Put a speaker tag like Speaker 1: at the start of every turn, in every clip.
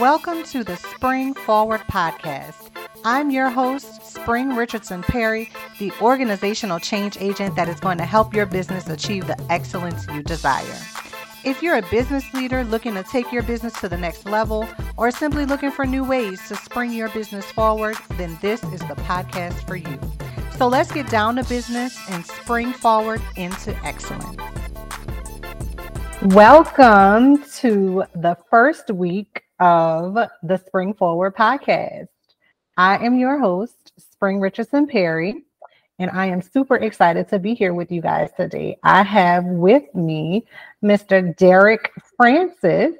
Speaker 1: Welcome to the Spring Forward Podcast. I'm your host, Spring Richardson Perry, the organizational change agent that is going to help your business achieve the excellence you desire. If you're a business leader looking to take your business to the next level or simply looking for new ways to spring your business forward, then this is the podcast for you. So let's get down to business and spring forward into excellence. Welcome to the first week of the Spring Forward podcast. I am your host, Spring Richardson Perry, and I am super excited to be here with you guys today. I have with me Mr. Derrick Francis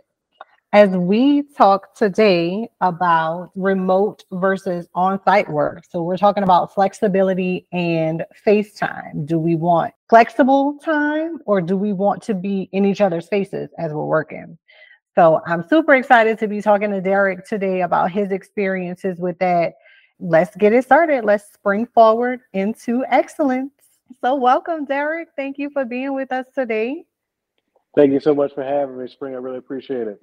Speaker 1: as we talk today about remote versus on site work. So, we're talking about flexibility and FaceTime. Do we want flexible time or do we want to be in each other's faces as we're working? So I'm super excited to be talking to Derrick today about his experiences with that. Let's get it started. Let's spring forward into excellence. So, welcome, Derrick. Thank you for being with us today.
Speaker 2: Thank you so much for having me, Spring. I really appreciate it.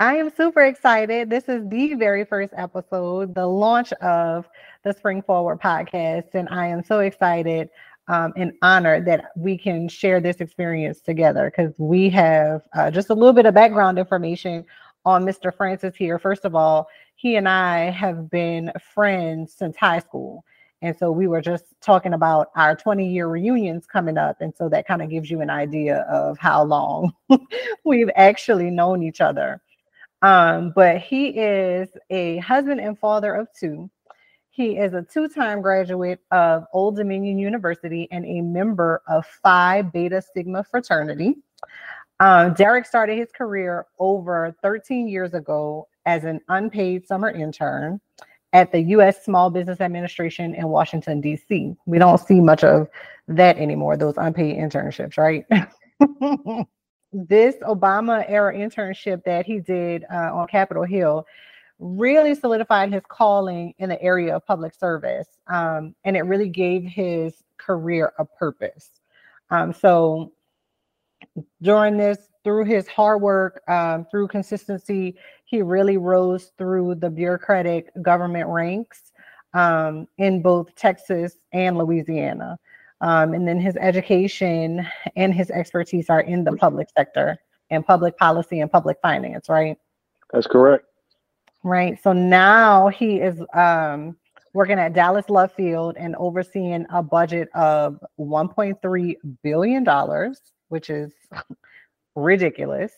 Speaker 1: I am super excited. This is the very first episode, the launch of the Spring Forward podcast, and I am so excited um, and honored that we can share this experience together because we have uh, just a little bit of background information on Mr. Francis here. First of all, he and I have been friends since high school. And so we were just talking about our 20 year reunions coming up. And so that kind of gives you an idea of how long we've actually known each other. Um, but he is a husband and father of two. He is a two time graduate of Old Dominion University and a member of Phi Beta Sigma fraternity. Um, Derrick started his career over 13 years ago as an unpaid summer intern at the U.S. Small Business Administration in Washington, D.C. We don't see much of that anymore, those unpaid internships, right? this Obama era internship that he did uh, on Capitol Hill really solidified his calling in the area of public service. Um, and it really gave his career a purpose. Um, so during this, through his hard work, um, through consistency, he really rose through the bureaucratic government ranks um, in both Texas and Louisiana. Um, and then his education and his expertise are in the public sector and public policy and public finance, right?
Speaker 2: That's correct.
Speaker 1: Right. So now he is um, working at Dallas Love Field and overseeing a budget of $1.3 billion, which is ridiculous.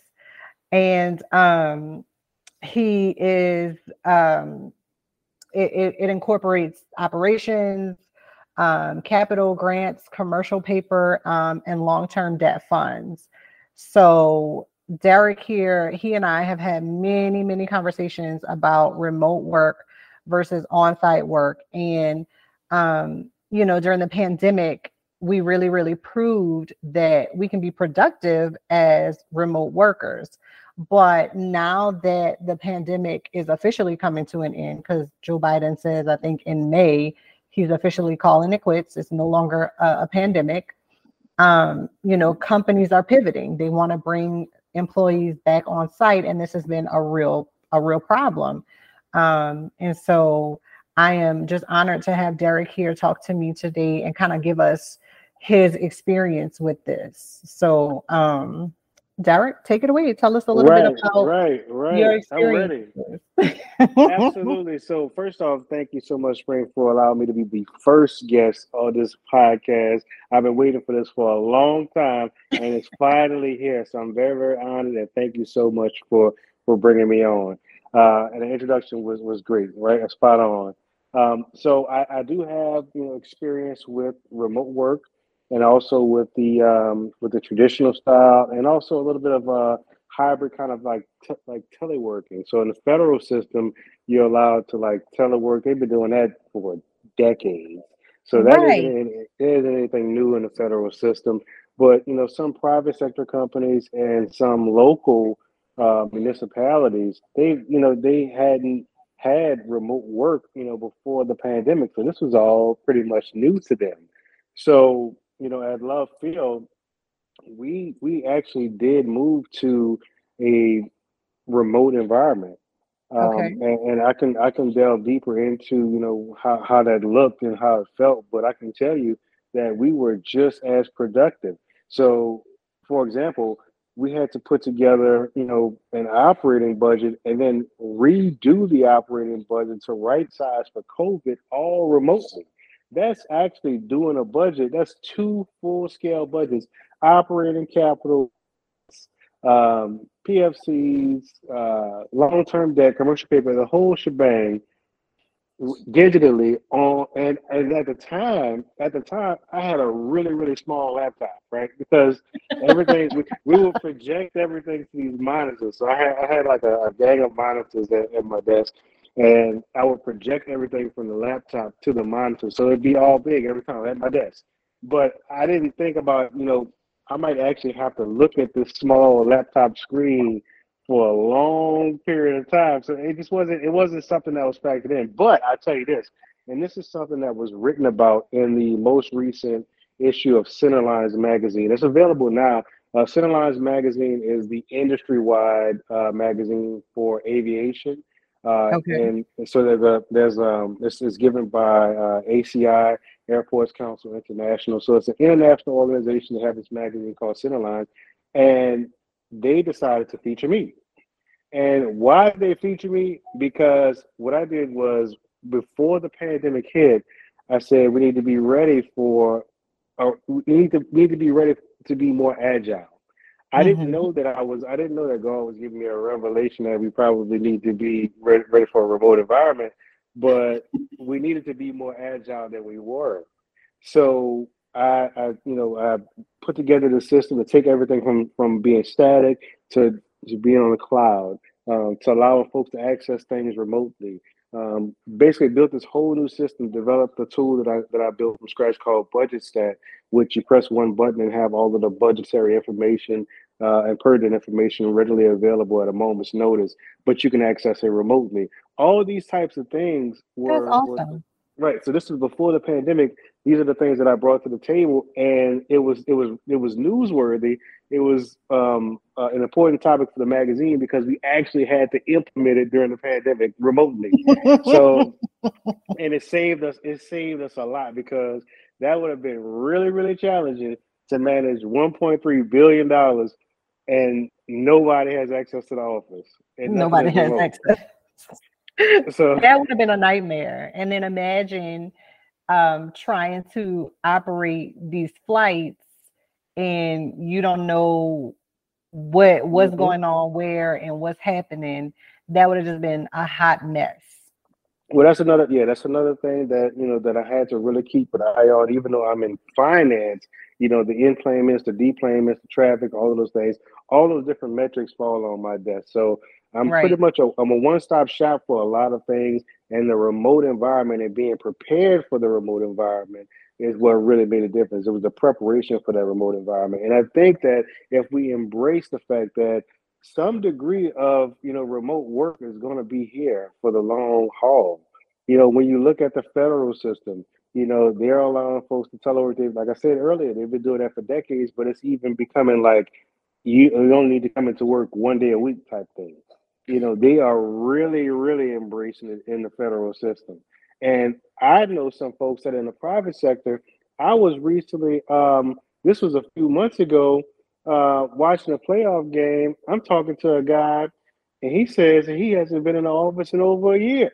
Speaker 1: And um, he is, um, it, it, it incorporates operations, um, capital grants, commercial paper, um, and long term debt funds. So Derrick here, he and I have had many, many conversations about remote work versus on site work. And, um, you know, during the pandemic, we really, really proved that we can be productive as remote workers. But now that the pandemic is officially coming to an end, because Joe Biden says, I think in May, he's officially calling it quits. It's no longer a, a pandemic. Um, you know, companies are pivoting. They want to bring employees back on site, and this has been a real a real problem. Um, and so I am just honored to have Derrick here talk to me today and kind of give us his experience with this. So, um, Derrick, take it away. Tell us a little
Speaker 2: right,
Speaker 1: bit about
Speaker 2: right, right.
Speaker 1: your
Speaker 2: experience. Absolutely. So, first off, thank you so much, Spring, for allowing me to be the first guest on this podcast. I've been waiting for this for a long time, and it's finally here. So, I'm very, very honored, and thank you so much for for bringing me on. Uh, and the introduction was was great, right? Spot on. Um, so, I, I do have you know experience with remote work and also with the um, with the traditional style, and also a little bit of a hybrid kind of like like teleworking. So in the federal system, you're allowed to like telework. They've been doing that for decades. So that
Speaker 1: right.
Speaker 2: isn't, isn't anything new in the federal system. But you know, some private sector companies and some local uh, municipalities, they you know they hadn't had remote work you know before the pandemic, so this was all pretty much new to them. So you know, at Love Field, we we actually did move to a remote environment. Um, okay. and, and I can I can delve deeper into you know how, how that looked and how it felt, but I can tell you that we were just as productive. So, for example, we had to put together, you know, an operating budget and then redo the operating budget to right size for COVID all remotely. That's actually doing a budget. That's two full scale budgets, operating capital, um, PFCs, uh, long term debt, commercial paper, the whole shebang digitally on and, and at the time at the time i had a really really small laptop right? Because everything we, we would project everything to these monitors. So i had, I had like a, a gang of monitors at, at my desk and i would project everything from the laptop to the monitor so it'd be all big every time at my desk but i didn't think about you know i might actually have to look at this small laptop screen for a long period of time. So it just wasn't it wasn't something that was factored in. But I tell you this, and this is something that was written about in the most recent issue of Centerlines magazine. It's available now. Uh, Centerlines magazine is the industry-wide uh, magazine for aviation. Uh, okay. And so there's a, there's um this is given by uh, ACI Airports Council International. So it's an international organization that has this magazine called Centerline, and they decided to feature me. And why did they feature me? Because what I did was before the pandemic hit, I said we need to be ready for, or we need to need to be ready to be more agile. I mm-hmm. didn't know that I was. I didn't know that God was giving me a revelation that we probably need to be ready, ready for a remote environment, but we needed to be more agile than we were. So I, I, you know, I put together the system to take everything from from being static to to being on the cloud, um, to allowing folks to access things remotely. Um, basically, built this whole new system. Developed a tool that I that I built from scratch called Budget Stat, which you press one button and have all of the budgetary information uh, and pertinent information readily available at a moment's notice. But you can access it remotely. All these types of things were,
Speaker 1: awesome. were
Speaker 2: Right. So this was before the pandemic. These are the things that I brought to the table, and it was it was it was newsworthy. It was um, uh, an important topic for the magazine because we actually had to implement it during the pandemic remotely. so, and it saved us. It saved us a lot because that would have been really really challenging to manage 1.3 billion dollars, and nobody has access to the office.
Speaker 1: And nobody has remote. access. so that would have been a nightmare. And then imagine um, trying to operate these flights and you don't know what what's mm-hmm. going on where and what's happening. That would have just been a hot mess.
Speaker 2: Well, that's another yeah, that's another thing that you know that I had to really keep an eye on, even though I'm in finance. You know, the enplanements, the deplanements, the traffic, all of those things, all those different metrics fall on my desk. So I'm right. pretty much a I'm a one-stop shop for a lot of things, and the remote environment and being prepared for the remote environment is what really made a difference. It was the preparation for that remote environment, and I think that if we embrace the fact that some degree of you know remote work is going to be here for the long haul. You know, when you look at the federal system, you know they're allowing folks to telework. They, like I said earlier, they've been doing that for decades, but it's even becoming like you, you only need to come into work one day a week type thing you know, they are really, really embracing it in the federal system. And I know some folks that in the private sector, I was recently, um, this was a few months ago, uh, watching a playoff game. I'm talking to a guy, and he says he hasn't been in the office in over a year.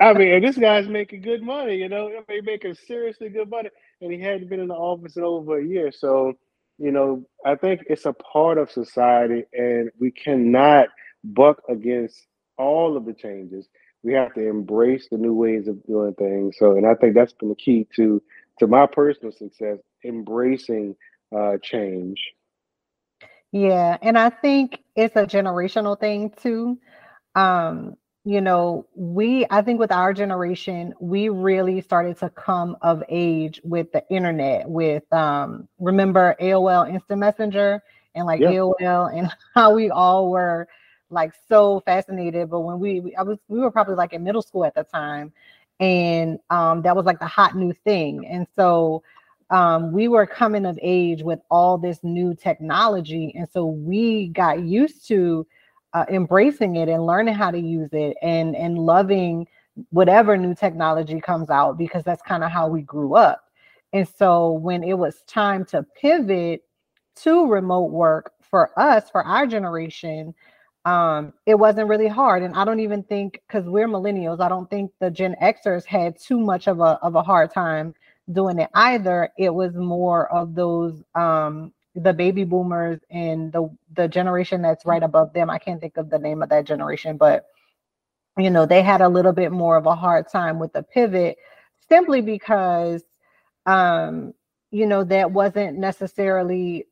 Speaker 2: I mean, this guy's making good money, you know, mean, making seriously good money, and he hadn't been in the office in over a year. So you know, I think it's a part of society, and we cannot buck against all of the changes. We have to embrace the new ways of doing things. So, and I think that's been the key to to my personal success, embracing uh, change.
Speaker 1: Yeah, and I think it's a generational thing too. Um, you know, we, I think with our generation, we really started to come of age with the internet, with, um, remember AOL Instant Messenger and like AOL and how we all were like so fascinated. But when we, I was, we were probably like in middle school at the time. And um, that was like the hot new thing. And so um, we were coming of age with all this new technology. And so we got used to uh, embracing it and learning how to use it and and loving whatever new technology comes out because that's kind of how we grew up. And so when it was time to pivot to remote work for us, for our generation, um, it wasn't really hard. And I don't even think because we're millennials, I don't think the Gen Xers had too much of a of a hard time doing it either. It was more of those um the baby boomers and the the generation that's right above them. I can't think of the name of that generation, but you know, they had a little bit more of a hard time with the pivot simply because um, you know, that wasn't necessarily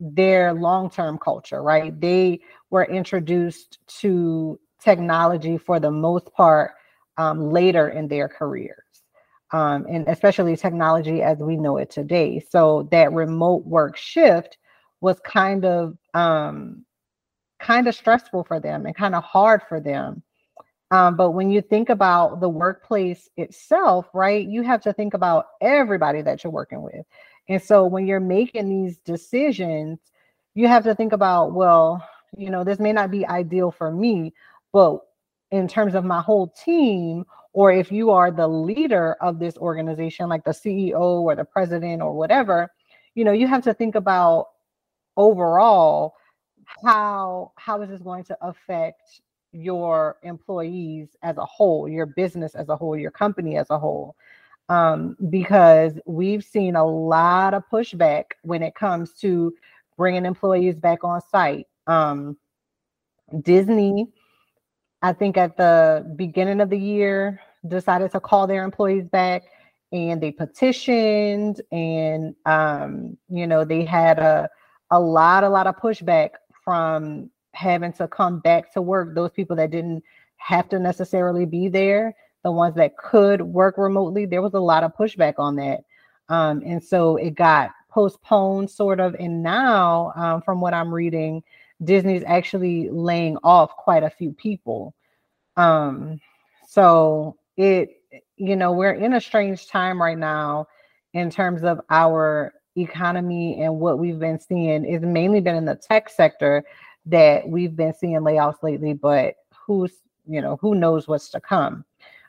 Speaker 1: their long-term culture, right? They were introduced to technology for the most part um, later in their careers. Um, and especially technology as we know it today. So that remote work shift was kind of um, kind of stressful for them and kind of hard for them um, but when you think about the workplace itself, right, you have to think about everybody that you're working with. And so when you're making these decisions, you have to think about, well, you know, this may not be ideal for me, but in terms of my whole team, or if you are the leader of this organization, like the CEO or the president or whatever, you know, you have to think about overall how how is this going to affect your employees as a whole, your business as a whole, your company as a whole. Um, because we've seen a lot of pushback when it comes to bringing employees back on site. Um, Disney, I think at the beginning of the year, decided to call their employees back and they petitioned and um, you know they had a a lot a lot of pushback from having to come back to work, those people that didn't have to necessarily be there, the ones that could work remotely, there was a lot of pushback on that. Um, and so it got postponed, sort of. And now, um, from what I'm reading, Disney's actually laying off quite a few people. Um, so it, you know, we're in a strange time right now in terms of our economy and what we've been seeing is mainly been in the tech sector that we've been seeing layoffs lately, but who's, you know, who knows what's to come.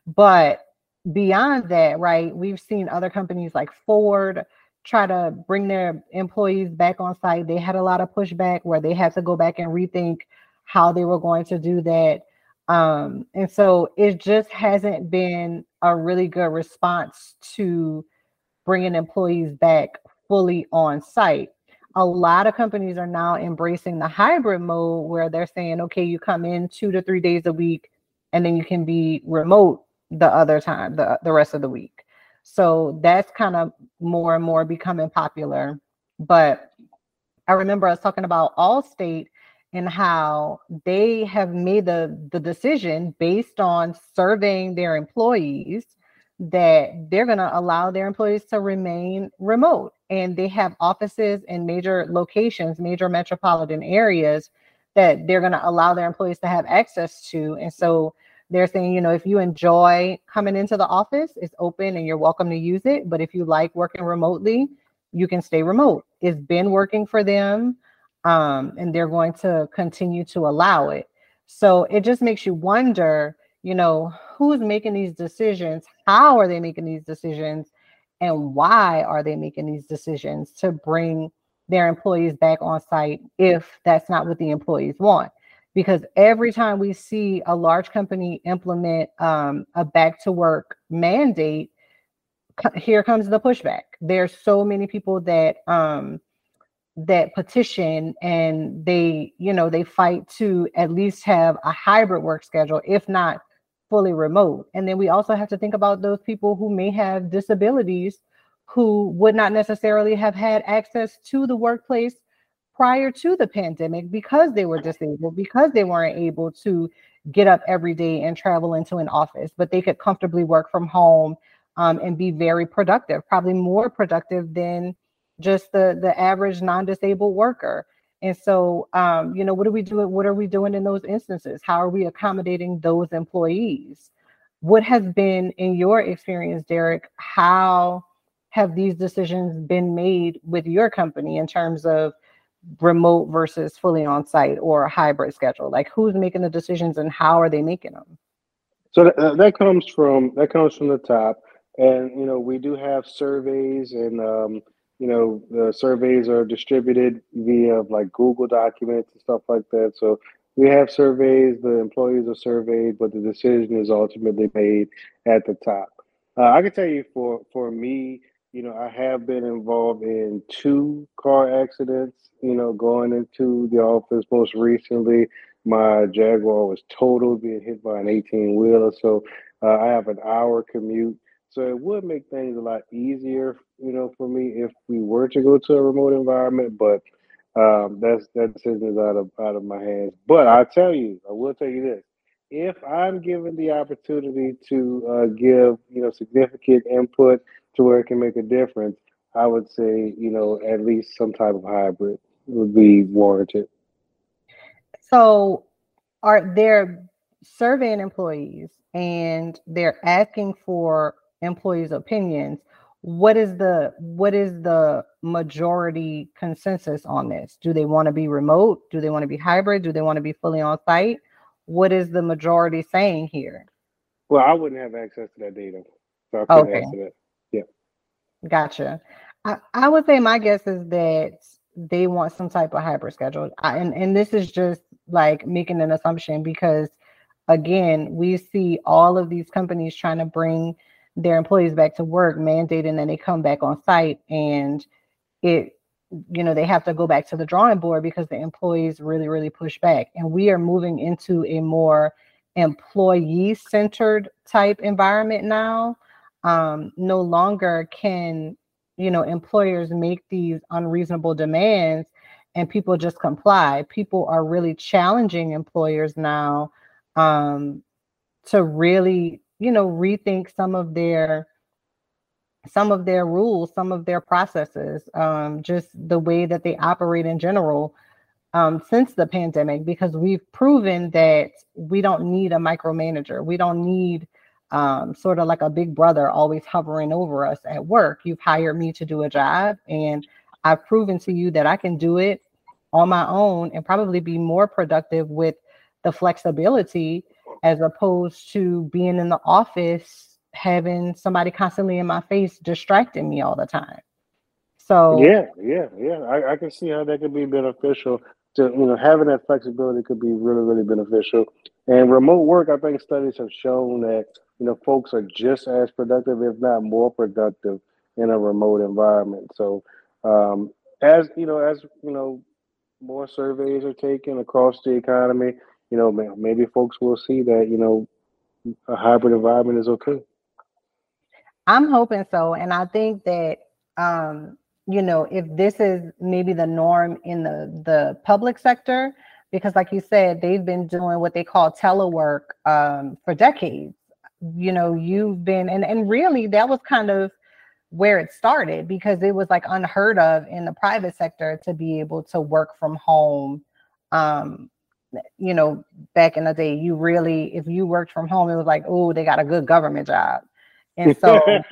Speaker 1: But beyond that, right, we've seen other companies like Ford try to bring their employees back on site. They had a lot of pushback where they had to go back and rethink how they were going to do that. Um, and so it just hasn't been a really good response to bringing employees back fully on site a lot of companies are now embracing the hybrid mode where they're saying, okay, you come in two to three days a week and then you can be remote the other time, the, the rest of the week. So that's kind of more and more becoming popular. But I remember us talking about Allstate and how they have made the, the decision based on surveying their employees that they're going to allow their employees to remain remote and they have offices in major locations, major metropolitan areas that they're going to allow their employees to have access to. And so they're saying, you know, if you enjoy coming into the office, it's open and you're welcome to use it. But if you like working remotely, you can stay remote. It's been working for them, um, and they're going to continue to allow it. So it just makes you wonder, you know, who's making these decisions? How are they making these decisions? and why are they making these decisions to bring their employees back on site if that's not what the employees want because every time we see a large company implement um, a back to work mandate here comes the pushback there's so many people that um, that petition and they you know they fight to at least have a hybrid work schedule if not fully remote. And then we also have to think about those people who may have disabilities who would not necessarily have had access to the workplace prior to the pandemic because they were disabled, because they weren't able to get up every day and travel into an office, but they could comfortably work from home um, and be very productive, probably more productive than just the, the average non-disabled worker. And so, um, you know, what are we doing? What are we doing in those instances? How are we accommodating those employees? What has been, in your experience, Derrick, how have these decisions been made with your company in terms of remote versus fully on site or a hybrid schedule? Like who's making the decisions and how are they making them?
Speaker 2: So that, uh, that comes from that comes from the top, and you know we do have surveys, and um, you know the surveys are distributed via like Google documents and stuff like that. So we have surveys, the employees are surveyed, but the decision is ultimately made at the top. Uh, I can tell you for for me, you know, I have been involved in two car accidents. You know, going into the office most recently, my Jaguar was totaled, being hit by an 18 wheeler. So uh, I have an hour commute. So it would make things a lot easier, you know, for me if we were to go to a remote environment. But um, that's that decision is out of out of my hands. But I tell you, I will tell you this: if I'm given the opportunity to uh, give you know significant input to where it can make a difference, I would say you know at least some type of hybrid would be warranted.
Speaker 1: So, are there surveying employees and they're asking for employees' opinions? what is the what is the majority consensus on this do they want to be remote do they want to be hybrid do they want to be fully on site what is the majority saying here
Speaker 2: well i wouldn't have access to that data so i couldn't okay. answer that
Speaker 1: gotcha I, I would say my guess is that they want some type of hybrid schedule I, and, and this is just like making an assumption because again we see all of these companies trying to bring their employees back to work, mandating that they come back on site, and it, you know, they have to go back to the drawing board because the employees really, really push back. And we are moving into a more employee-centered type environment now. Um, no longer can you know employers make these unreasonable demands and people just comply. People are really challenging employers now um, to really you know rethink some of their some of their rules some of their processes um, just the way that they operate in general um, since the pandemic because we've proven that we don't need a micromanager we don't need um, sort of like a big brother always hovering over us at work you've hired me to do a job and i've proven to you that i can do it on my own and probably be more productive with the flexibility as opposed to being in the office having somebody constantly in my face distracting me all the time. So
Speaker 2: yeah, yeah, yeah. I, I can see how that could be beneficial. To you know, having that flexibility could be really, really beneficial. And remote work, I think studies have shown that you know folks are just as productive, if not more productive, in a remote environment. So um, as you know, as you know, more surveys are taken across the economy, you know, maybe folks will see that, you know, a hybrid environment is okay.
Speaker 1: I'm hoping so. And I think that, um, you know, if this is maybe the norm in the, the public sector, because like you said, they've been doing what they call telework um, for decades. You know, you've been, and, and really that was kind of where it started because it was like unheard of in the private sector to be able to work from home um, you know, back in the day, you really, if you worked from home, it was like, oh, they got a good government job. And so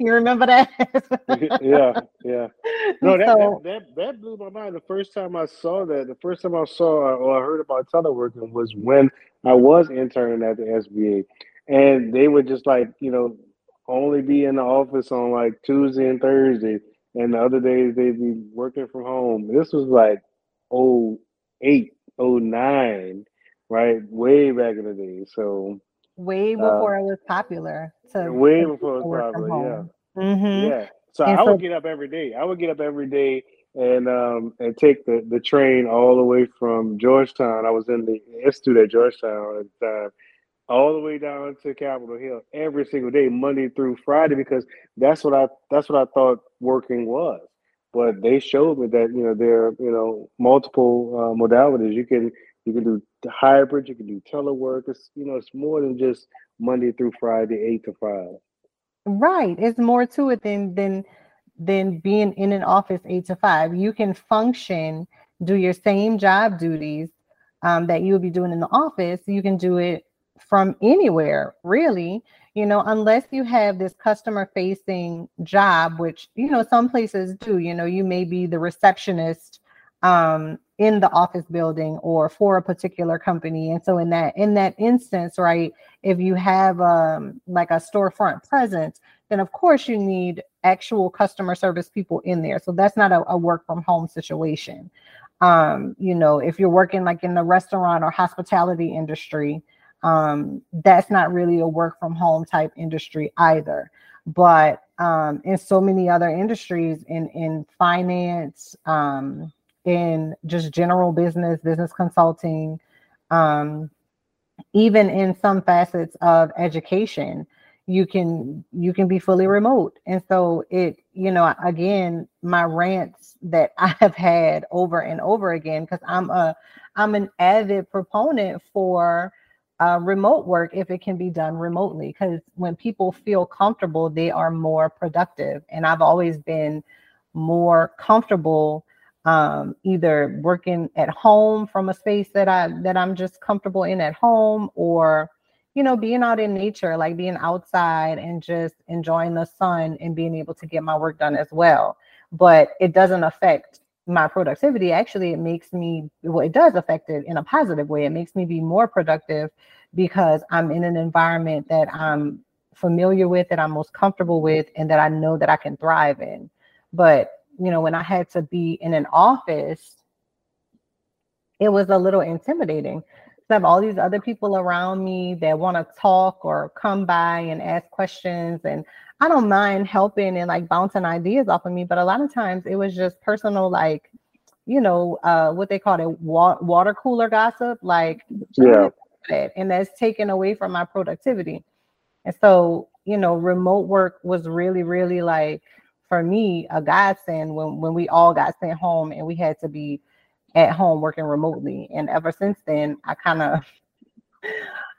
Speaker 1: you remember that?
Speaker 2: yeah, yeah. No, that, so, that, that, that blew my mind. The first time I saw that, the first time I saw or I heard about teleworking was when I was interning at the SBA. And they would just like, you know, only be in the office on like Tuesday and Thursday. And the other days they'd be working from home. This was like oh eight, oh nine, right? Way back in the day. So
Speaker 1: way uh, before uh, it was popular.
Speaker 2: So way before it was popular, yeah. Mm-hmm. Yeah. So and I so, would get up every day. I would get up every day and um and take the, the train all the way from Georgetown. I was in the institute at Georgetown at the time, all the way down to Capitol Hill every single day, Monday through Friday, because that's what I that's what I thought working was but they showed me that you know there are you know multiple uh, modalities you can you can do hybrid you can do telework. It's you know it's more than just monday through friday eight to five.
Speaker 1: Right. It's more to it than than than being in an office eight to five. You can function do your same job duties um, that you would be doing in the office. You can do it from anywhere, really. You know, unless you have this customer facing job, which, you know, some places do, you know, you may be the receptionist um, in the office building or for a particular company. And so in that in that instance, right, if you have um, like a storefront presence, then of course you need actual customer service people in there. So that's not a, a work from home situation. Um, you know, if you're working like in the restaurant or hospitality industry, um, that's not really a work from home type industry either. But um, in so many other industries, in in finance, um, in just general business, business consulting, um, even in some facets of education, you can you can be fully remote. And so it, you know, again, my rants that I have had over and over again, because I'm a I'm an avid proponent for uh, remote work if it can be done remotely. Because when people feel comfortable, they are more productive. And I've always been more comfortable um, either working at home from a space that I that I'm just comfortable in at home, or you know, being out in nature, like being outside and just enjoying the sun and being able to get my work done as well. But it doesn't affect my productivity. Actually, it makes me well, it does affect it in a positive way. It makes me be more productive because I'm in an environment that I'm familiar with, that I'm most comfortable with, and that I know that I can thrive in. But you know, when I had to be in an office, it was a little intimidating. I have all these other people around me that want to talk or come by and ask questions. And I don't mind helping and like bouncing ideas off of me, but a lot of times it was just personal, like, you know, uh, what they call it, wa- water cooler gossip. Like,
Speaker 2: yeah.
Speaker 1: And that's taken away from my productivity. And so, you know, remote work was really, really like for me a godsend when when we all got sent home and we had to be at home working remotely. And ever since then, I kind of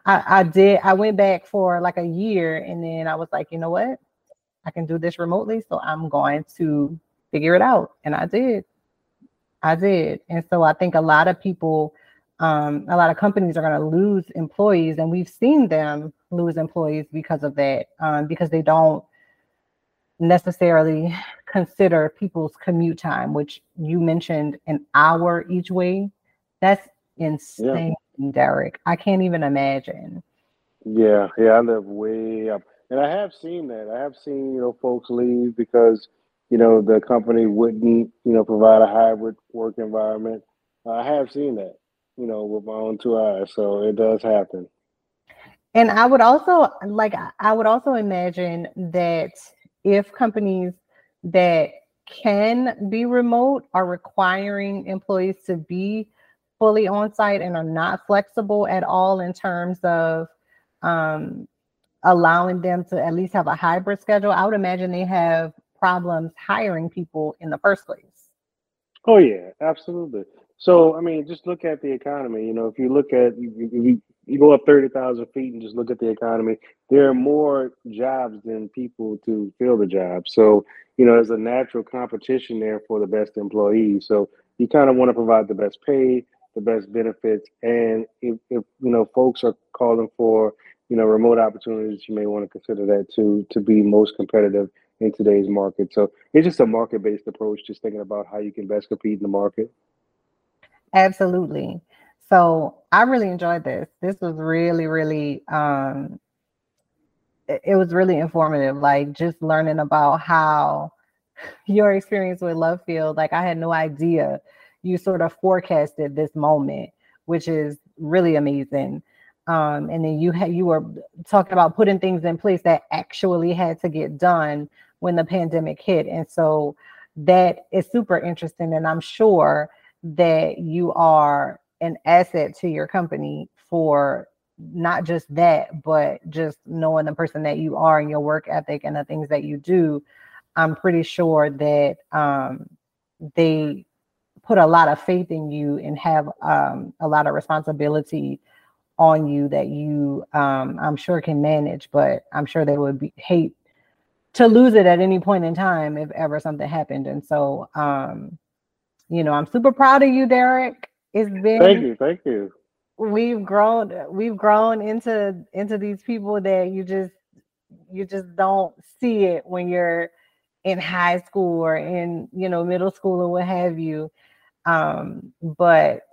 Speaker 1: I, I did I went back for like a year and then I was like, you know what? I can do this remotely, so I'm going to figure it out. And I did. I did. And so I think a lot of people, um, a lot of companies are going to lose employees, and we've seen them lose employees because of that, um, because they don't necessarily consider people's commute time, which you mentioned an hour each way. That's insane, yeah. Derrick. I can't even imagine.
Speaker 2: Yeah, yeah, I live way up. And I have seen that. I have seen, you know, folks leave because, you know, the company wouldn't, you know, provide a hybrid work environment. I have seen that, you know, with my own two eyes. So it does happen.
Speaker 1: And I would also like I would also imagine that if companies that can be remote are requiring employees to be fully on site and are not flexible at all in terms of um, allowing them to at least have a hybrid schedule, I would imagine they have problems hiring people in the first place.
Speaker 2: Oh yeah, absolutely. So I mean, just look at the economy. You know, if you look at you, you go up thirty thousand feet and just look at the economy, there are more jobs than people to fill the job. So you know, there's a natural competition there for the best employees. So you kind of want to provide the best pay, the best benefits, and if, if you know folks are calling for you know remote opportunities, you may want to consider that too to be most competitive in today's market. So it's just a market based approach, just thinking about how you can best compete in the market.
Speaker 1: Absolutely. So I really enjoyed this. This was really, really um it, was really informative, like just learning about how your experience with Love Field, like I had no idea you sort of forecasted this moment, which is really amazing. Um, and then you had you were talking about putting things in place that actually had to get done when the pandemic hit. And so that is super interesting. And I'm sure that you are an asset to your company for not just that, but just knowing the person that you are and your work ethic and the things that you do. I'm pretty sure that um, they put a lot of faith in you and have um, a lot of responsibility on you that you, um, I'm sure, can manage. But I'm sure they would be, hate to lose it at any point in time if ever something happened. And so, um, you know, I'm super proud of you, Derrick. It's been
Speaker 2: thank you, thank you.
Speaker 1: we've grown we've grown into into these people that you just you just don't see it when you're in high school or in you know middle school or what have you. Um but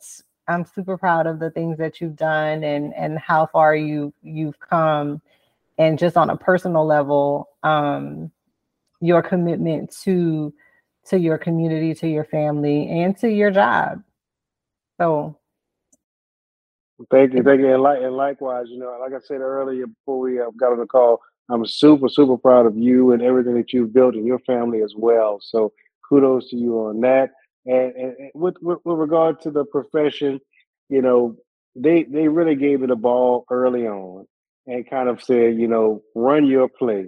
Speaker 1: i'm super proud of the things that you've done and and how far you you've come. And just on a personal level um your commitment to to your community to your family and to your job so
Speaker 2: thank you thank you and, like, and likewise you know like i said earlier before we uh, got on the call I'm super, super proud of you and everything that you've built in your family as well. So kudos to you on that. And, and, and with, with, with regard to the profession, you know, they they really gave it a ball early on and kind of said, you know, run your play.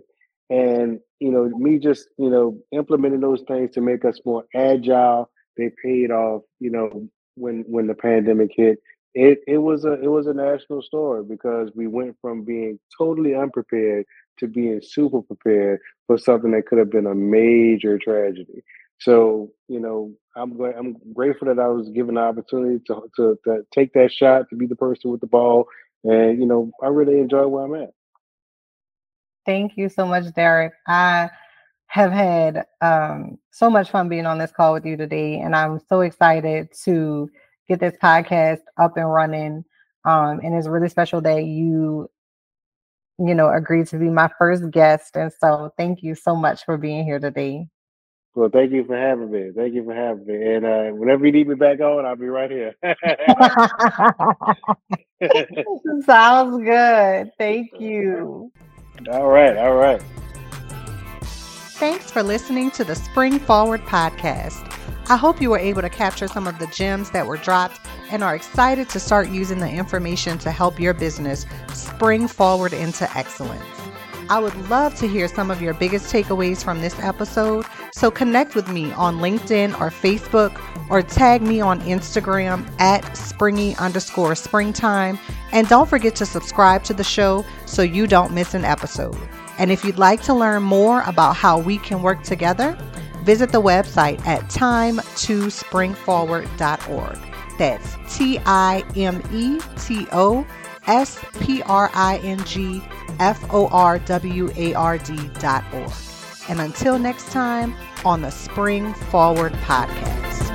Speaker 2: And, you know, me just, you know, implementing those things to make us more agile, they paid off, you know, when when the pandemic hit. It it was a it was a national story because we went from being totally unprepared to being super prepared for something that could have been a major tragedy. So, you know, I'm I'm grateful that I was given the opportunity to, to, to take that shot, to be the person with the ball, and you know, I really enjoy where I'm at.
Speaker 1: Thank you so much, Derrick. I have had um, so much fun being on this call with you today, and I'm so excited to get this podcast up and running. Um, and it's really special that you you know, agreed to be my first guest. And so thank you so much for being here today.
Speaker 2: Well, thank you for having me. Thank you for having me. And uh, whenever you need me back on, I'll be right here.
Speaker 1: Sounds good. Thank you.
Speaker 2: All right. All right.
Speaker 3: Thanks for listening to the Spring Forward podcast. I hope you were able to capture some of the gems that were dropped and are excited to start using the information to help your business spring forward into excellence. I would love to hear some of your biggest takeaways from this episode, so connect with me on LinkedIn or Facebook or tag me on Instagram at springy underscore springtime. And don't forget to subscribe to the show so you don't miss an episode. And if you'd like to learn more about how we can work together, visit the website at time2springforward.org. That's T I M E T O S P R I N G F O R W A R D dot org. And until next time on the Spring Forward Podcast.